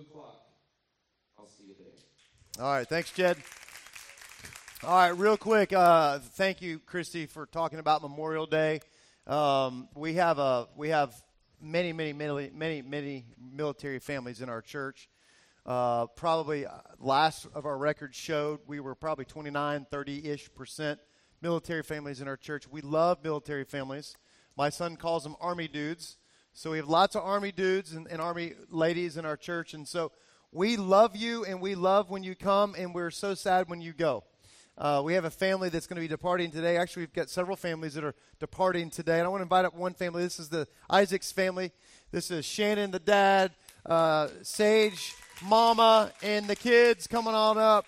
o'clock. I'll see you there. All right, thanks, Jed. All right, real quick, uh, thank you, Christy, for talking about Memorial Day. Um, we have a we have many, many, many, many, many military families in our church. Uh, probably uh, last of our records showed we were probably 29, 30 ish percent military families in our church. We love military families. My son calls them Army dudes. So we have lots of Army dudes and, and Army ladies in our church. And so we love you and we love when you come, and we're so sad when you go. Uh, we have a family that's going to be departing today. Actually, we've got several families that are departing today. And I want to invite up one family. This is the Isaac's family. This is Shannon, the dad, uh, Sage, mama, and the kids coming on up.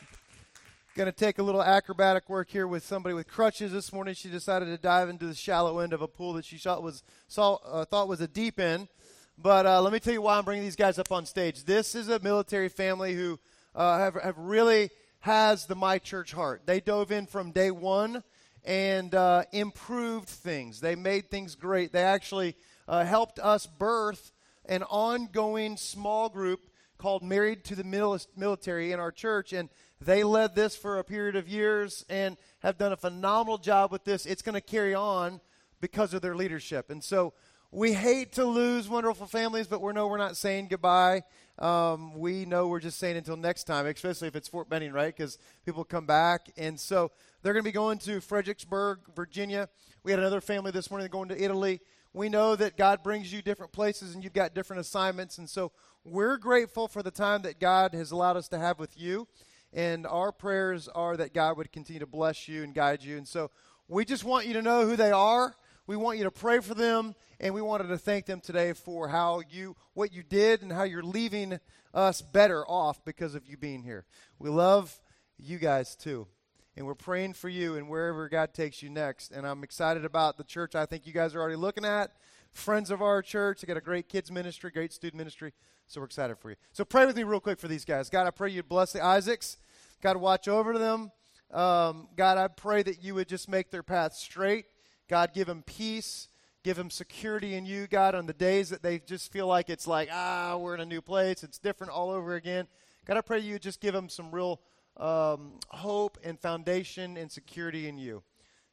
Going to take a little acrobatic work here with somebody with crutches. This morning, she decided to dive into the shallow end of a pool that she thought was saw, uh, thought was a deep end. But uh, let me tell you why I'm bringing these guys up on stage. This is a military family who uh, have have really has the My Church heart. They dove in from day one and uh, improved things. They made things great. They actually uh, helped us birth an ongoing small group called Married to the Military in our church. And they led this for a period of years and have done a phenomenal job with this. It's going to carry on because of their leadership. And so we hate to lose wonderful families, but we know we're not saying goodbye um, we know we're just saying until next time, especially if it's Fort Benning, right? Because people come back. And so they're going to be going to Fredericksburg, Virginia. We had another family this morning going to Italy. We know that God brings you different places and you've got different assignments. And so we're grateful for the time that God has allowed us to have with you. And our prayers are that God would continue to bless you and guide you. And so we just want you to know who they are. We want you to pray for them, and we wanted to thank them today for how you, what you did, and how you're leaving us better off because of you being here. We love you guys too, and we're praying for you and wherever God takes you next. And I'm excited about the church. I think you guys are already looking at friends of our church. They got a great kids ministry, great student ministry. So we're excited for you. So pray with me real quick for these guys. God, I pray you bless the Isaacs. God, watch over them. Um, God, I pray that you would just make their path straight. God, give them peace. Give them security in you, God, on the days that they just feel like it's like, ah, we're in a new place. It's different all over again. God, I pray you just give them some real um, hope and foundation and security in you.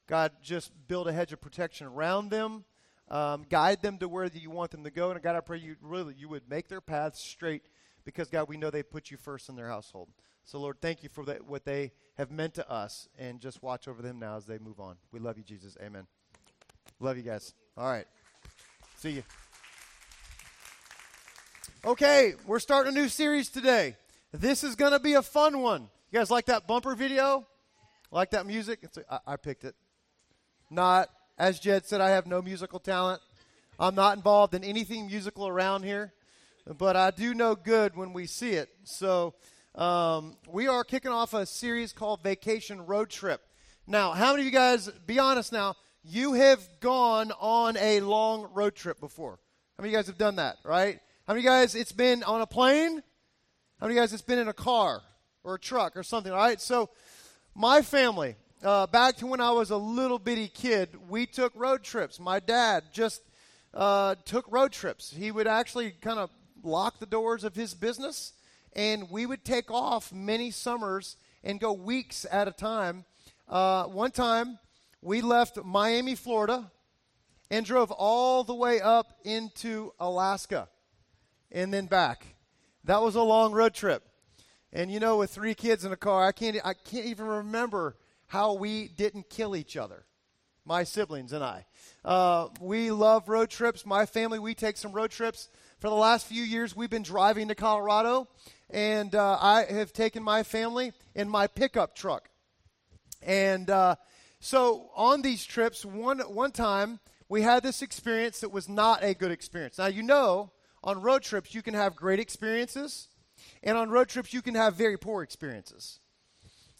God, just build a hedge of protection around them. Um, guide them to where you want them to go. And God, I pray you really you would make their paths straight because God, we know they put you first in their household. So Lord, thank you for that, what they have meant to us, and just watch over them now as they move on. We love you, Jesus. Amen. Love you guys. All right. See you. Okay, we're starting a new series today. This is going to be a fun one. You guys like that bumper video? Like that music? A, I, I picked it. Not, as Jed said, I have no musical talent. I'm not involved in anything musical around here, but I do know good when we see it. So, um, we are kicking off a series called Vacation Road Trip. Now, how many of you guys, be honest now, you have gone on a long road trip before. How many of you guys have done that, right? How many of you guys it's been on a plane? How many of you guys it's been in a car or a truck or something, all right? So, my family, uh, back to when I was a little bitty kid, we took road trips. My dad just uh, took road trips. He would actually kind of lock the doors of his business, and we would take off many summers and go weeks at a time. Uh, one time, we left Miami, Florida, and drove all the way up into Alaska and then back. That was a long road trip. And you know, with three kids in a car, I can't, I can't even remember how we didn't kill each other, my siblings and I. Uh, we love road trips. My family, we take some road trips. For the last few years, we've been driving to Colorado, and uh, I have taken my family in my pickup truck. And uh, so on these trips, one, one time we had this experience that was not a good experience. Now, you know, on road trips, you can have great experiences, and on road trips, you can have very poor experiences.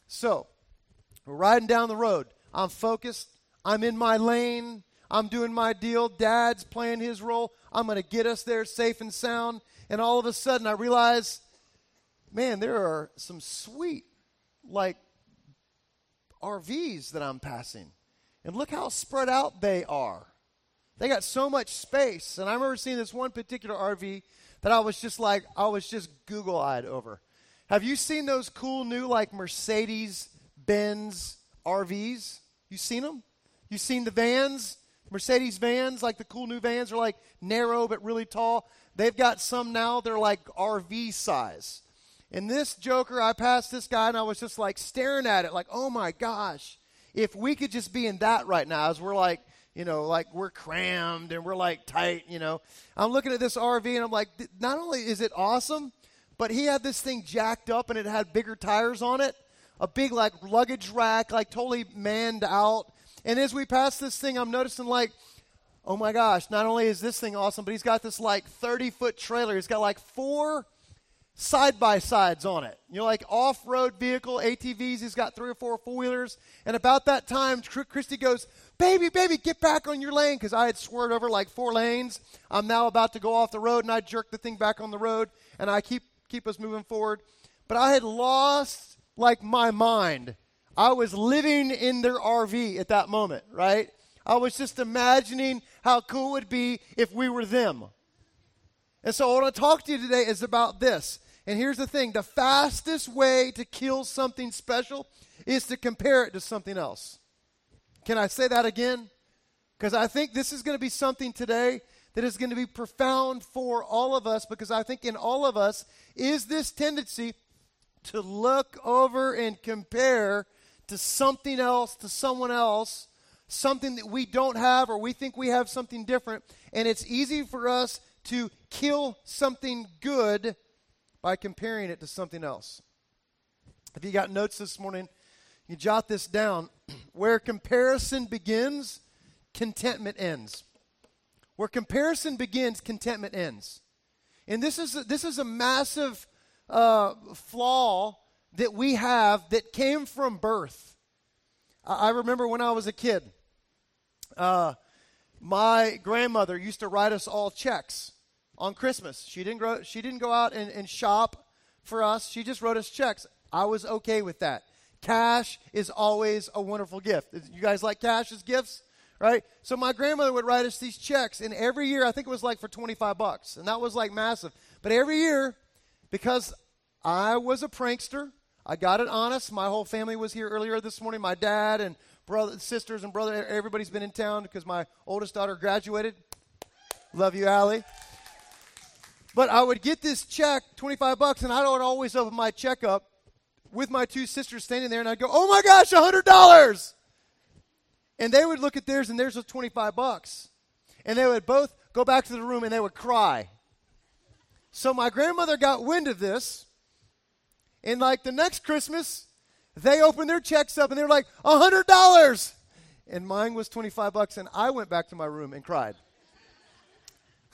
So, we're riding down the road. I'm focused. I'm in my lane. I'm doing my deal. Dad's playing his role. I'm going to get us there safe and sound. And all of a sudden, I realize, man, there are some sweet, like, RVs that I'm passing. And look how spread out they are. They got so much space. And I remember seeing this one particular RV that I was just like, I was just Google eyed over. Have you seen those cool new, like, Mercedes Benz RVs? You seen them? You seen the vans? Mercedes vans, like the cool new vans, are like narrow but really tall. They've got some now, they're like RV size. And this Joker, I passed this guy and I was just like staring at it, like, oh my gosh, if we could just be in that right now, as we're like, you know, like we're crammed and we're like tight, you know. I'm looking at this RV and I'm like, not only is it awesome, but he had this thing jacked up and it had bigger tires on it, a big like luggage rack, like totally manned out. And as we pass this thing, I'm noticing like, oh my gosh, not only is this thing awesome, but he's got this like 30 foot trailer. He's got like four side by sides on it. You know, like off road vehicle, ATVs. He's got three or four four wheelers. And about that time, Christy goes, Baby, baby, get back on your lane. Because I had swerved over like four lanes. I'm now about to go off the road, and I jerk the thing back on the road, and I keep, keep us moving forward. But I had lost like my mind. I was living in their RV at that moment, right? I was just imagining how cool it would be if we were them. And so, what I want to talk to you today is about this. And here's the thing the fastest way to kill something special is to compare it to something else. Can I say that again? Because I think this is going to be something today that is going to be profound for all of us because I think in all of us is this tendency to look over and compare to something else, to someone else, something that we don't have or we think we have something different. And it's easy for us to kill something good by comparing it to something else. If you got notes this morning, you jot this down. Where comparison begins, contentment ends. Where comparison begins, contentment ends. And this is a, this is a massive uh, flaw that we have that came from birth. I, remember when I was a kid, uh, my grandmother used to write us all checks on Christmas. She didn't go, she didn't go out and, and shop for us. She just wrote us checks. I was okay with that. Cash is always a wonderful gift. You guys like cash as gifts? Right? So my grandmother would write us these checks, and every year, I think it was like for 25 bucks, and that was like massive. But every year, because I was a prankster, I got it honest. My whole family was here earlier this morning. My dad and brother, sisters and brother, everybody's been in town because my oldest daughter graduated. Love you, Allie. But I would get this check, 25 bucks, and I would always open my check up with my two sisters standing there, and I'd go, oh my gosh, $100! And they would look at theirs, and theirs was 25 bucks. And they would both go back to the room and they would cry. So my grandmother got wind of this, and like the next Christmas, they opened their checks up and they were like, $100! And mine was 25 bucks, and I went back to my room and cried.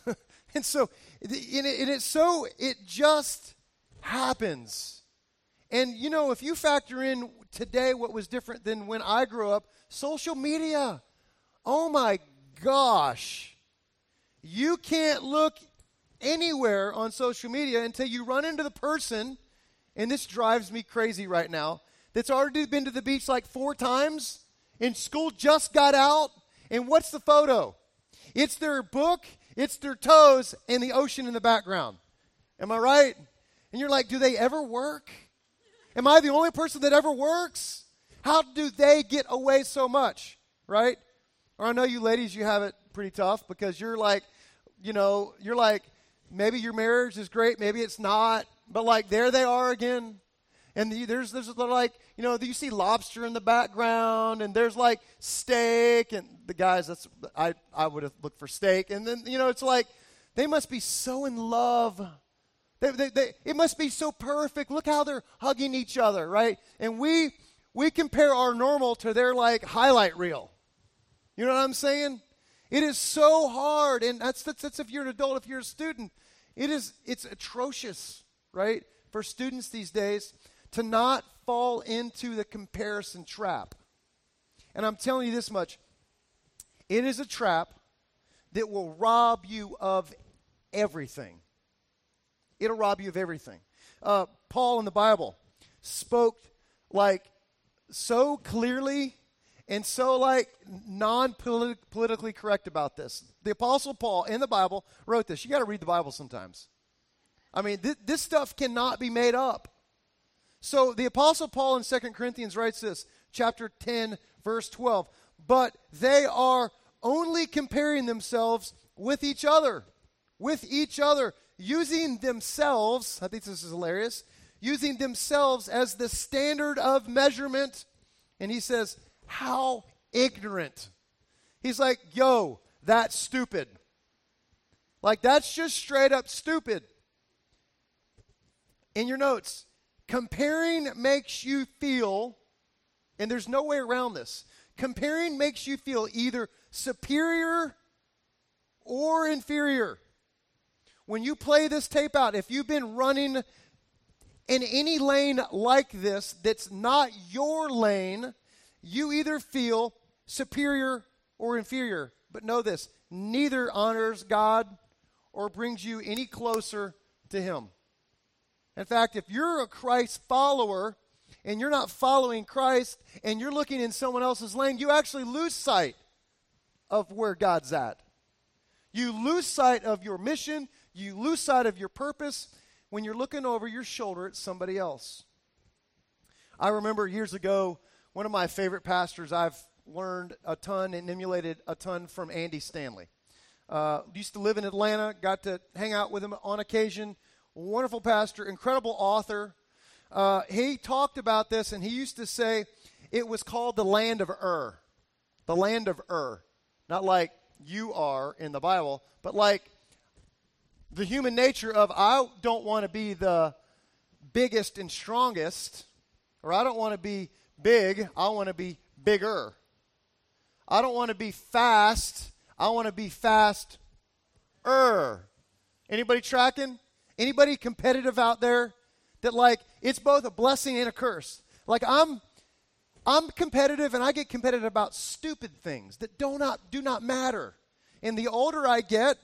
and so and, it, and it's so, it just happens. And you know, if you factor in today what was different than when I grew up, social media. Oh my gosh. You can't look anywhere on social media until you run into the person, and this drives me crazy right now, that's already been to the beach like four times, and school just got out, and what's the photo? It's their book it's their toes and the ocean in the background. Am I right? And you're like, do they ever work? Am I the only person that ever works? How do they get away so much? Right? Or I know you ladies, you have it pretty tough because you're like, you know, you're like, maybe your marriage is great, maybe it's not, but like there they are again. And the, there's there's like you know you see lobster in the background, and there's like steak, and the guys that's I I would have looked for steak, and then you know it's like they must be so in love. They, they, they, it must be so perfect. Look how they're hugging each other, right? And we we compare our normal to their like highlight reel. You know what I'm saying? It is so hard, and that's, that's, that's if you're an adult. If you're a student, it is it's atrocious, right? For students these days, to not fall into the comparison trap. And I'm telling you this much it is a trap that will rob you of everything. It'll rob you of everything. Uh, Paul in the Bible spoke like so clearly and so like non politically correct about this. The Apostle Paul in the Bible wrote this. You got to read the Bible sometimes. I mean, th- this stuff cannot be made up. So the Apostle Paul in 2 Corinthians writes this, chapter 10, verse 12. But they are only comparing themselves with each other, with each other, using themselves, I think this is hilarious, using themselves as the standard of measurement. And he says, How ignorant. He's like, Yo, that's stupid. Like, that's just straight up stupid. In your notes, comparing makes you feel, and there's no way around this, comparing makes you feel either superior or inferior. When you play this tape out, if you've been running in any lane like this that's not your lane, you either feel superior or inferior. But know this neither honors God or brings you any closer to Him. In fact, if you're a Christ follower and you're not following Christ and you're looking in someone else's lane, you actually lose sight of where God's at. You lose sight of your mission, you lose sight of your purpose when you're looking over your shoulder at somebody else. I remember years ago, one of my favorite pastors, I've learned a ton and emulated a ton from Andy Stanley. Uh, used to live in Atlanta, got to hang out with him on occasion. Wonderful pastor, incredible author. Uh, he talked about this, and he used to say it was called the land of Ur. The land of Ur. Not like you are in the Bible, but like the human nature of I don't want to be the biggest and strongest, or I don't want to be big, I want to be bigger. I don't want to be fast, I want to be fast er. Anybody tracking? Anybody competitive out there that like it's both a blessing and a curse? Like I'm I'm competitive and I get competitive about stupid things that do not do not matter. And the older I get,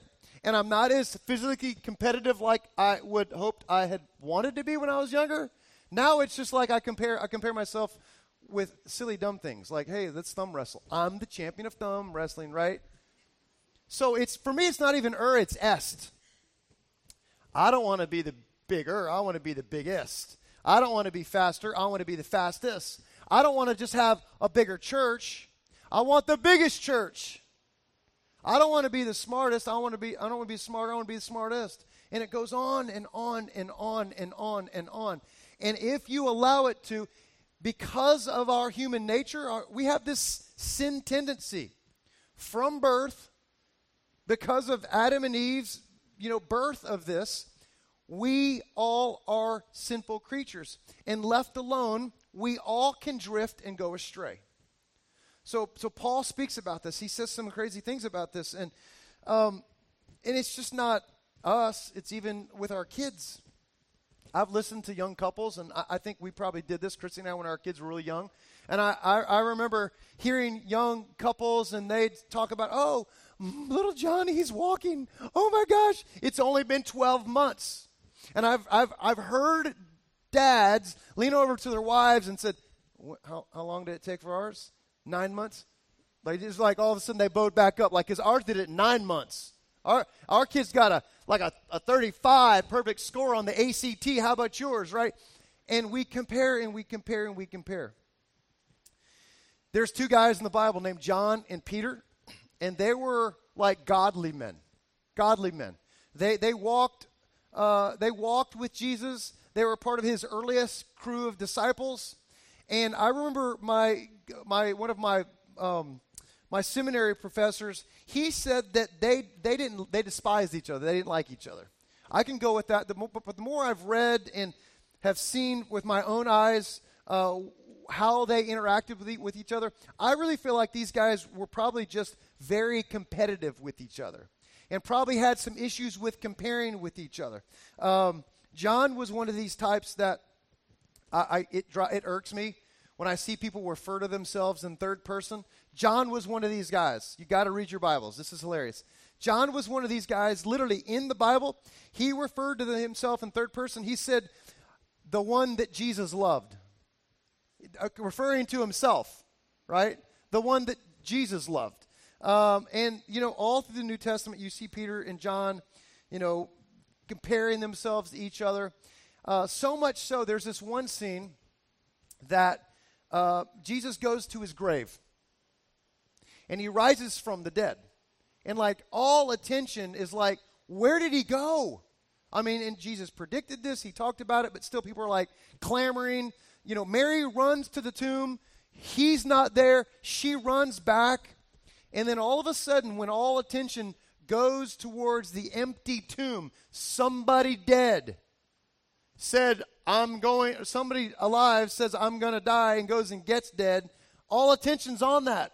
and I'm not as physically competitive like I would hoped I had wanted to be when I was younger. Now it's just like I compare I compare myself with silly dumb things like, hey, let's thumb wrestle. I'm the champion of thumb wrestling, right? So it's for me it's not even er, it's est. I don't want to be the bigger, I want to be the biggest. I don't want to be faster, I want to be the fastest. I don't want to just have a bigger church. I want the biggest church. I don't want to be the smartest. I want to be I don't want to be smart. I want to be the smartest. And it goes on and on and on and on and on. And if you allow it to, because of our human nature, our, we have this sin tendency from birth, because of Adam and Eve's, you know, birth of this, we all are sinful creatures. And left alone, we all can drift and go astray. So, so Paul speaks about this. He says some crazy things about this, and um, and it's just not us. It's even with our kids. I've listened to young couples, and I, I think we probably did this, Christy and I, when our kids were really young. And I, I, I remember hearing young couples, and they'd talk about, oh, little Johnny, he's walking. Oh my gosh, it's only been 12 months. And I've, I've, I've heard dads lean over to their wives and said, how, how long did it take for ours? Nine months? Like it's like all of a sudden they bowed back up. Like because ours did it nine months. Our our kids got a like a, a 35 perfect score on the ACT. How about yours, right? And we compare and we compare and we compare. There's two guys in the Bible named John and Peter, and they were like godly men. Godly men. They they walked uh, they walked with Jesus. They were part of his earliest crew of disciples. And I remember my my one of my um, my seminary professors. He said that they they didn't they despised each other. They didn't like each other. I can go with that. The more, but the more I've read and have seen with my own eyes uh, how they interacted with, with each other, I really feel like these guys were probably just very competitive with each other and probably had some issues with comparing with each other. Um, John was one of these types that I, I, it, it irks me when I see people refer to themselves in third person. John was one of these guys. You got to read your Bibles. This is hilarious. John was one of these guys, literally in the Bible. He referred to himself in third person. He said, the one that Jesus loved, uh, referring to himself, right? The one that Jesus loved. Um, and, you know, all through the New Testament, you see Peter and John, you know, comparing themselves to each other. Uh, so much so, there's this one scene that uh, Jesus goes to his grave and he rises from the dead. And like all attention is like, where did he go? I mean, and Jesus predicted this, he talked about it, but still people are like clamoring. You know, Mary runs to the tomb, he's not there, she runs back. And then all of a sudden, when all attention goes towards the empty tomb, somebody dead said, I'm going, somebody alive says, I'm going to die and goes and gets dead. All attention's on that,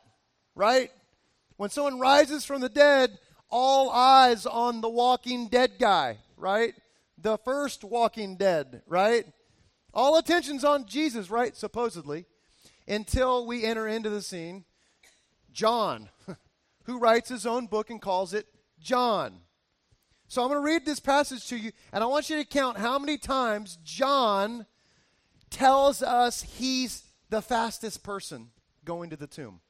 right? When someone rises from the dead, all eyes on the walking dead guy, right? The first walking dead, right? All attention's on Jesus, right? Supposedly. Until we enter into the scene. John, who writes his own book and calls it John. So I'm going to read this passage to you, and I want you to count how many times John tells us he's the fastest person going to the tomb.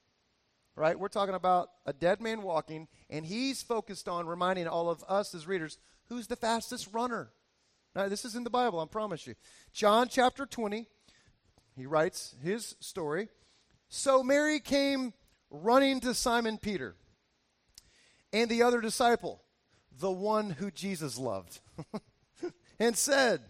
Right? We're talking about a dead man walking, and he's focused on reminding all of us as readers who's the fastest runner. Now, this is in the Bible, I promise you. John chapter 20, he writes his story. So Mary came running to Simon Peter and the other disciple the one who Jesus loved, and said,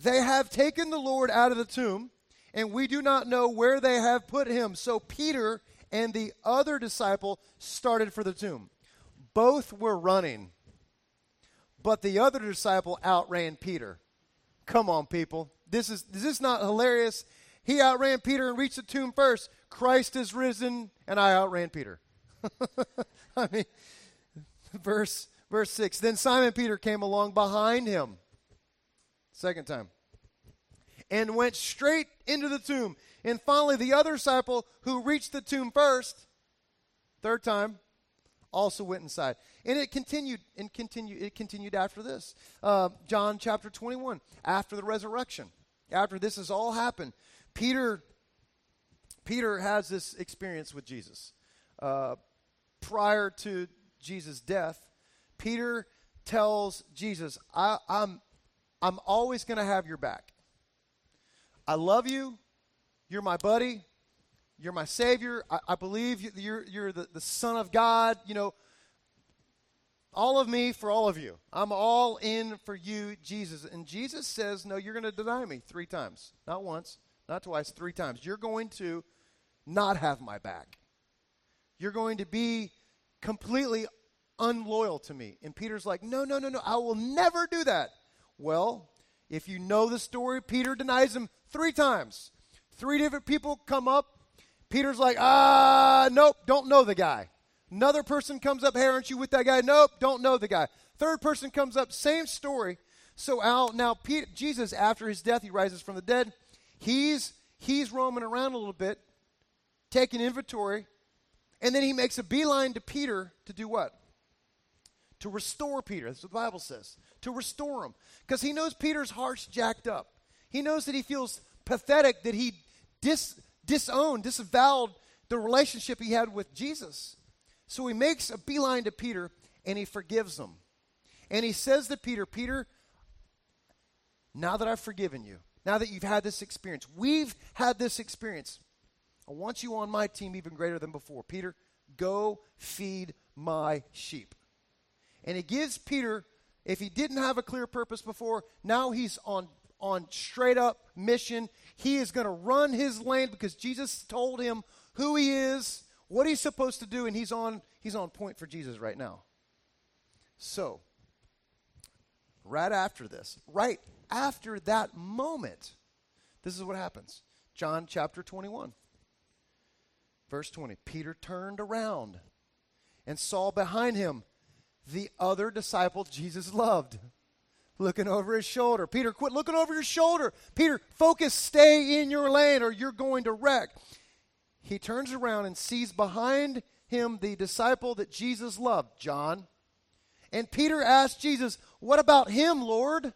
They have taken the Lord out of the tomb, and we do not know where they have put him. So Peter and the other disciple started for the tomb. Both were running, but the other disciple outran Peter. Come on, people. This is, is this not hilarious? He outran Peter and reached the tomb first. Christ is risen, and I outran Peter. I mean, verse Verse 6 Then Simon Peter came along behind him, second time, and went straight into the tomb. And finally, the other disciple who reached the tomb first, third time, also went inside. And it continued and continued. It continued after this. Uh, John chapter 21, after the resurrection, after this has all happened, Peter Peter has this experience with Jesus. Uh, prior to Jesus' death, Peter tells Jesus, I, I'm, I'm always going to have your back. I love you. You're my buddy. You're my Savior. I, I believe you're, you're the, the Son of God. You know, all of me for all of you. I'm all in for you, Jesus. And Jesus says, No, you're going to deny me three times. Not once, not twice, three times. You're going to not have my back. You're going to be completely unloyal to me. And Peter's like, No, no, no, no, I will never do that. Well, if you know the story, Peter denies him three times. Three different people come up. Peter's like, Ah, nope, don't know the guy. Another person comes up, Hey, aren't you with that guy? Nope, don't know the guy. Third person comes up, same story. So Al, now Peter, Jesus, after his death, he rises from the dead. He's he's roaming around a little bit, taking inventory, and then he makes a beeline to Peter to do what? to restore Peter. That's what the Bible says. To restore him. Because he knows Peter's heart's jacked up. He knows that he feels pathetic that he dis- disowned, disavowed the relationship he had with Jesus. So he makes a beeline to Peter and he forgives him. And he says to Peter, Peter, now that I've forgiven you, now that you've had this experience, we've had this experience, I want you on my team even greater than before. Peter, go feed my sheep. And he gives Peter, if he didn't have a clear purpose before, now he's on, on straight up mission. He is going to run his lane because Jesus told him who he is, what he's supposed to do, and he's on, he's on point for Jesus right now. So, right after this, right after that moment, this is what happens. John chapter 21, verse 20. Peter turned around and saw behind him the other disciple Jesus loved. Looking over his shoulder. Peter, quit looking over your shoulder. Peter, focus, stay in your lane or you're going to wreck. He turns around and sees behind him the disciple that Jesus loved, John. And Peter asked Jesus, What about him, Lord?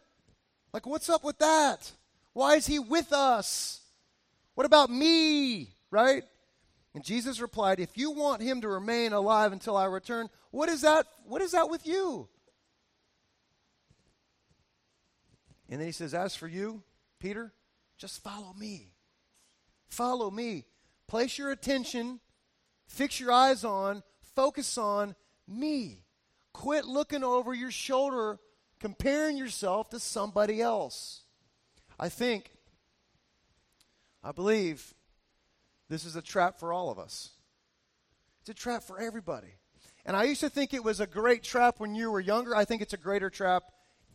Like, what's up with that? Why is he with us? What about me? Right? And Jesus replied, If you want him to remain alive until I return, what is that? What is that with you? And then he says, As for you, Peter, just follow me. Follow me. Place your attention, fix your eyes on, focus on me. Quit looking over your shoulder, comparing yourself to somebody else. I think, I believe, this is a trap for all of us. It's a trap for everybody. And I used to think it was a great trap when you were younger. I think it's a greater trap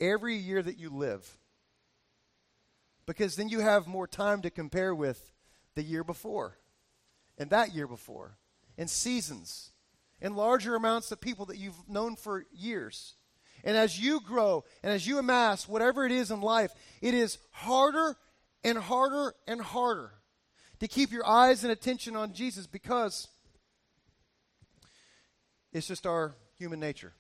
every year that you live. Because then you have more time to compare with the year before, and that year before, and seasons, and larger amounts of people that you've known for years. And as you grow and as you amass whatever it is in life, it is harder and harder and harder to keep your eyes and attention on Jesus because it's just our human nature.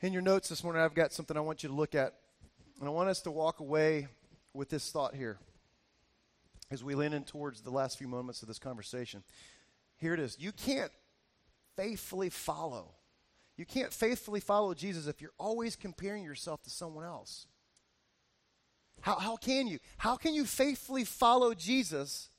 In your notes this morning, I've got something I want you to look at. And I want us to walk away with this thought here as we lean in towards the last few moments of this conversation. Here it is. You can't faithfully follow. You can't faithfully follow Jesus if you're always comparing yourself to someone else. How, how can you? How can you faithfully follow Jesus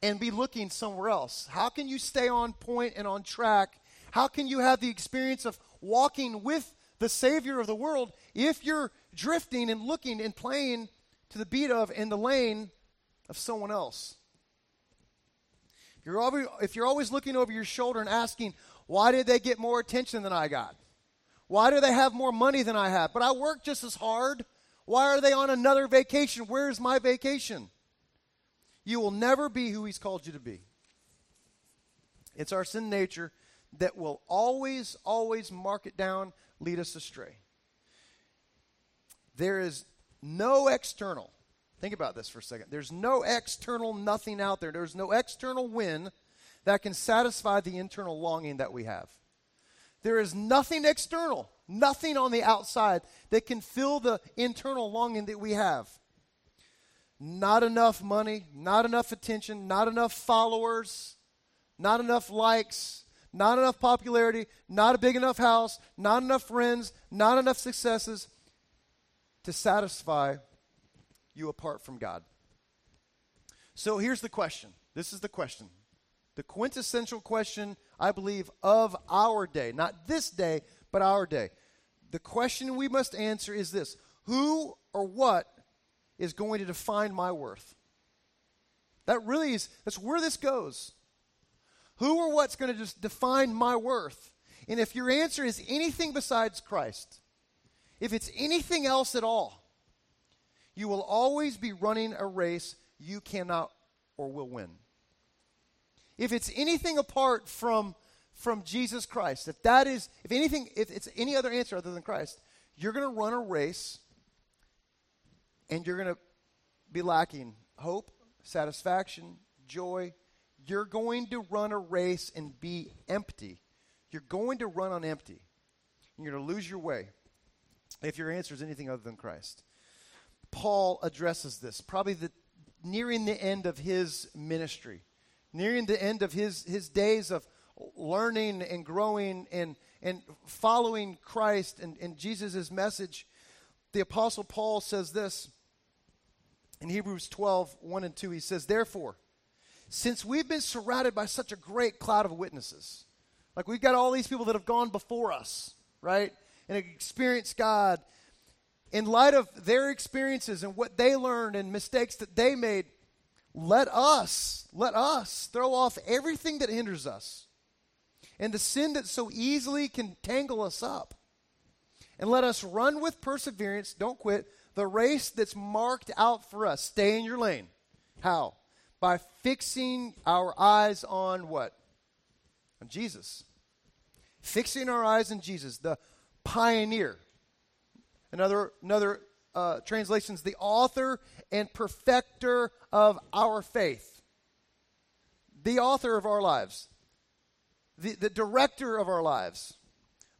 and be looking somewhere else? How can you stay on point and on track? How can you have the experience of walking with the Savior of the world if you're drifting and looking and playing to the beat of in the lane of someone else? If you're, always, if you're always looking over your shoulder and asking, why did they get more attention than I got? Why do they have more money than I have? But I work just as hard. Why are they on another vacation? Where's my vacation? You will never be who He's called you to be. It's our sin nature that will always, always mark it down, lead us astray. There is no external. Think about this for a second. There's no external nothing out there. There's no external win that can satisfy the internal longing that we have. There is nothing external, nothing on the outside that can fill the internal longing that we have. Not enough money, not enough attention, not enough followers, not enough likes, not enough popularity, not a big enough house, not enough friends, not enough successes to satisfy you apart from God. So here's the question. This is the question the quintessential question, I believe, of our day. Not this day, but our day. The question we must answer is this Who or what is going to define my worth? That really is, that's where this goes. Who or what's going to just define my worth? And if your answer is anything besides Christ, if it's anything else at all, you will always be running a race you cannot or will win if it's anything apart from from Jesus Christ, if that is, if anything, if it's any other answer other than Christ, you're going to run a race and you're going to be lacking hope, satisfaction, joy. You're going to run a race and be empty. You're going to run on empty. You're going to lose your way if your answer is anything other than Christ. Paul addresses this, probably the, nearing the end of his ministry nearing the end of his, his days of learning and growing and, and following Christ and, and Jesus' message, the Apostle Paul says this in Hebrews 12 1 and 2. He says, Therefore, since we've been surrounded by such a great cloud of witnesses, like we've got all these people that have gone before us, right, and experienced God, in light of their experiences and what they learned and mistakes that they made, let us, let us throw off everything that hinders us and the sin that so easily can tangle us up. And let us run with perseverance, don't quit, the race that's marked out for us. Stay in your lane. How? By fixing our eyes on what? On Jesus. Fixing our eyes on Jesus, the pioneer. Another, another uh, translations, the author and perfecter of our faith, the author of our lives, the, the director of our lives,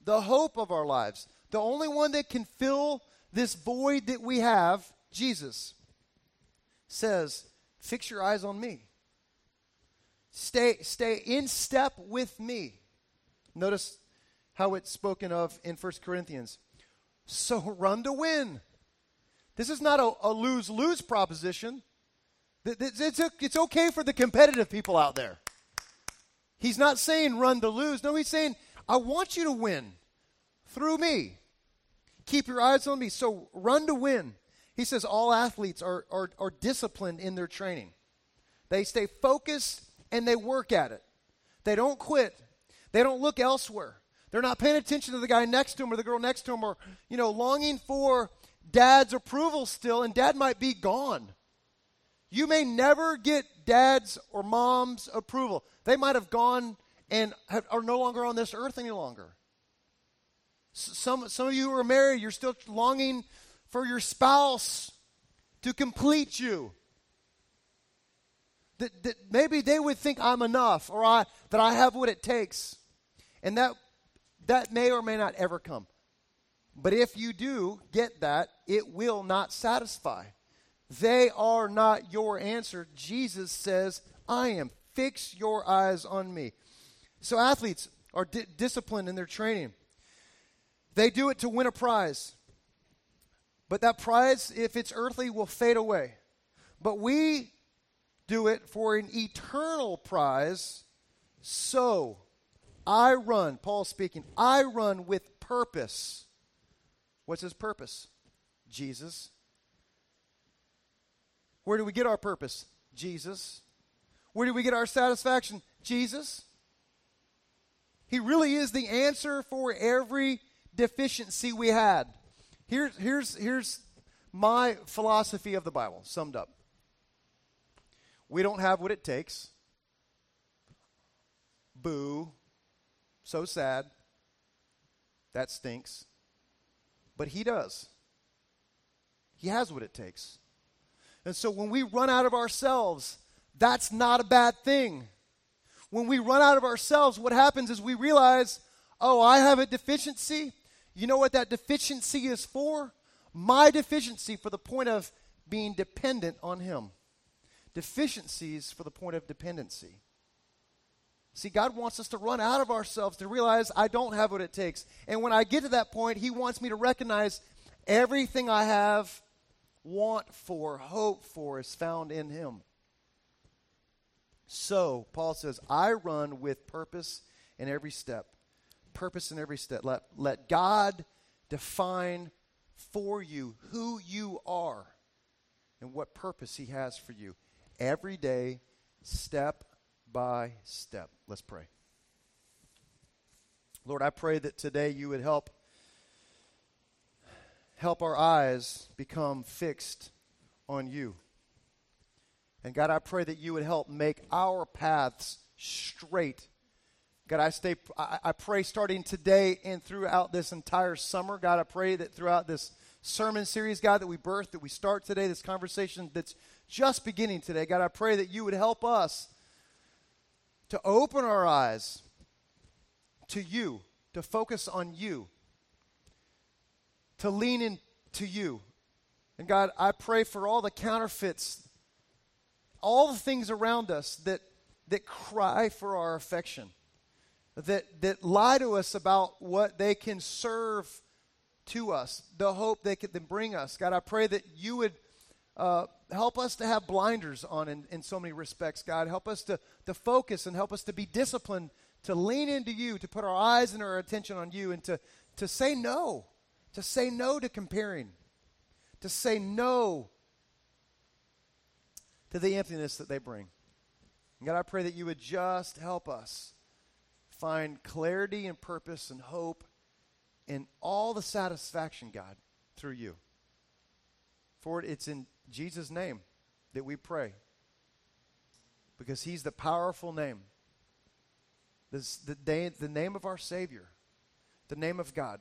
the hope of our lives, the only one that can fill this void that we have, Jesus, says, Fix your eyes on me. Stay, stay in step with me. Notice how it's spoken of in 1 Corinthians. So run to win. This is not a, a lose lose proposition. It's okay for the competitive people out there. He's not saying run to lose. No, he's saying, I want you to win through me. Keep your eyes on me. So run to win. He says all athletes are, are, are disciplined in their training. They stay focused and they work at it. They don't quit. They don't look elsewhere. They're not paying attention to the guy next to them or the girl next to them or, you know, longing for dad's approval still, and dad might be gone. You may never get dad's or mom's approval. They might have gone and have, are no longer on this earth any longer. Some, some of you who are married, you're still longing for your spouse to complete you. That, that maybe they would think I'm enough or I, that I have what it takes. And that, that may or may not ever come. But if you do get that, it will not satisfy. They are not your answer. Jesus says, I am. Fix your eyes on me. So athletes are di- disciplined in their training. They do it to win a prize. But that prize, if it's earthly, will fade away. But we do it for an eternal prize. So I run, Paul speaking, I run with purpose. What's his purpose? Jesus. Where do we get our purpose? Jesus. Where do we get our satisfaction? Jesus. He really is the answer for every deficiency we had. Here's, here's, here's my philosophy of the Bible summed up. We don't have what it takes. Boo. So sad. That stinks. But He does. He has what it takes. And so when we run out of ourselves, that's not a bad thing. When we run out of ourselves, what happens is we realize, oh, I have a deficiency. You know what that deficiency is for? My deficiency for the point of being dependent on Him. Deficiencies for the point of dependency. See, God wants us to run out of ourselves to realize I don't have what it takes. And when I get to that point, He wants me to recognize everything I have, want for, hope for is found in Him. So, Paul says, I run with purpose in every step. Purpose in every step. Let, let God define for you who you are and what purpose He has for you every day, step by step. Let's pray. Lord, I pray that today you would help help our eyes become fixed on you. And God, I pray that you would help make our paths straight. God, I stay I, pray starting today and throughout this entire summer. God, I pray that throughout this sermon series, God, that we birth, that we start today, this conversation that's just beginning today. God, I pray that you would help us to open our eyes to you, to focus on you, to lean into you. And God, I pray for all the counterfeits, all the things around us that, that cry for our affection, that, that lie to us about what they can serve to us, the hope they can bring us. God, I pray that you would uh, help us to have blinders on in, in so many respects, God. Help us to, to focus and help us to be disciplined, to lean into you, to put our eyes and our attention on you, and to, to say no, to say no to comparing, to say no to the emptiness that they bring. And God, I pray that you would just help us find clarity and purpose and hope and all the satisfaction, God, through you. For it, it's in Jesus' name that we pray. Because he's the powerful name. This, the, day, the name of our Savior, the name of God.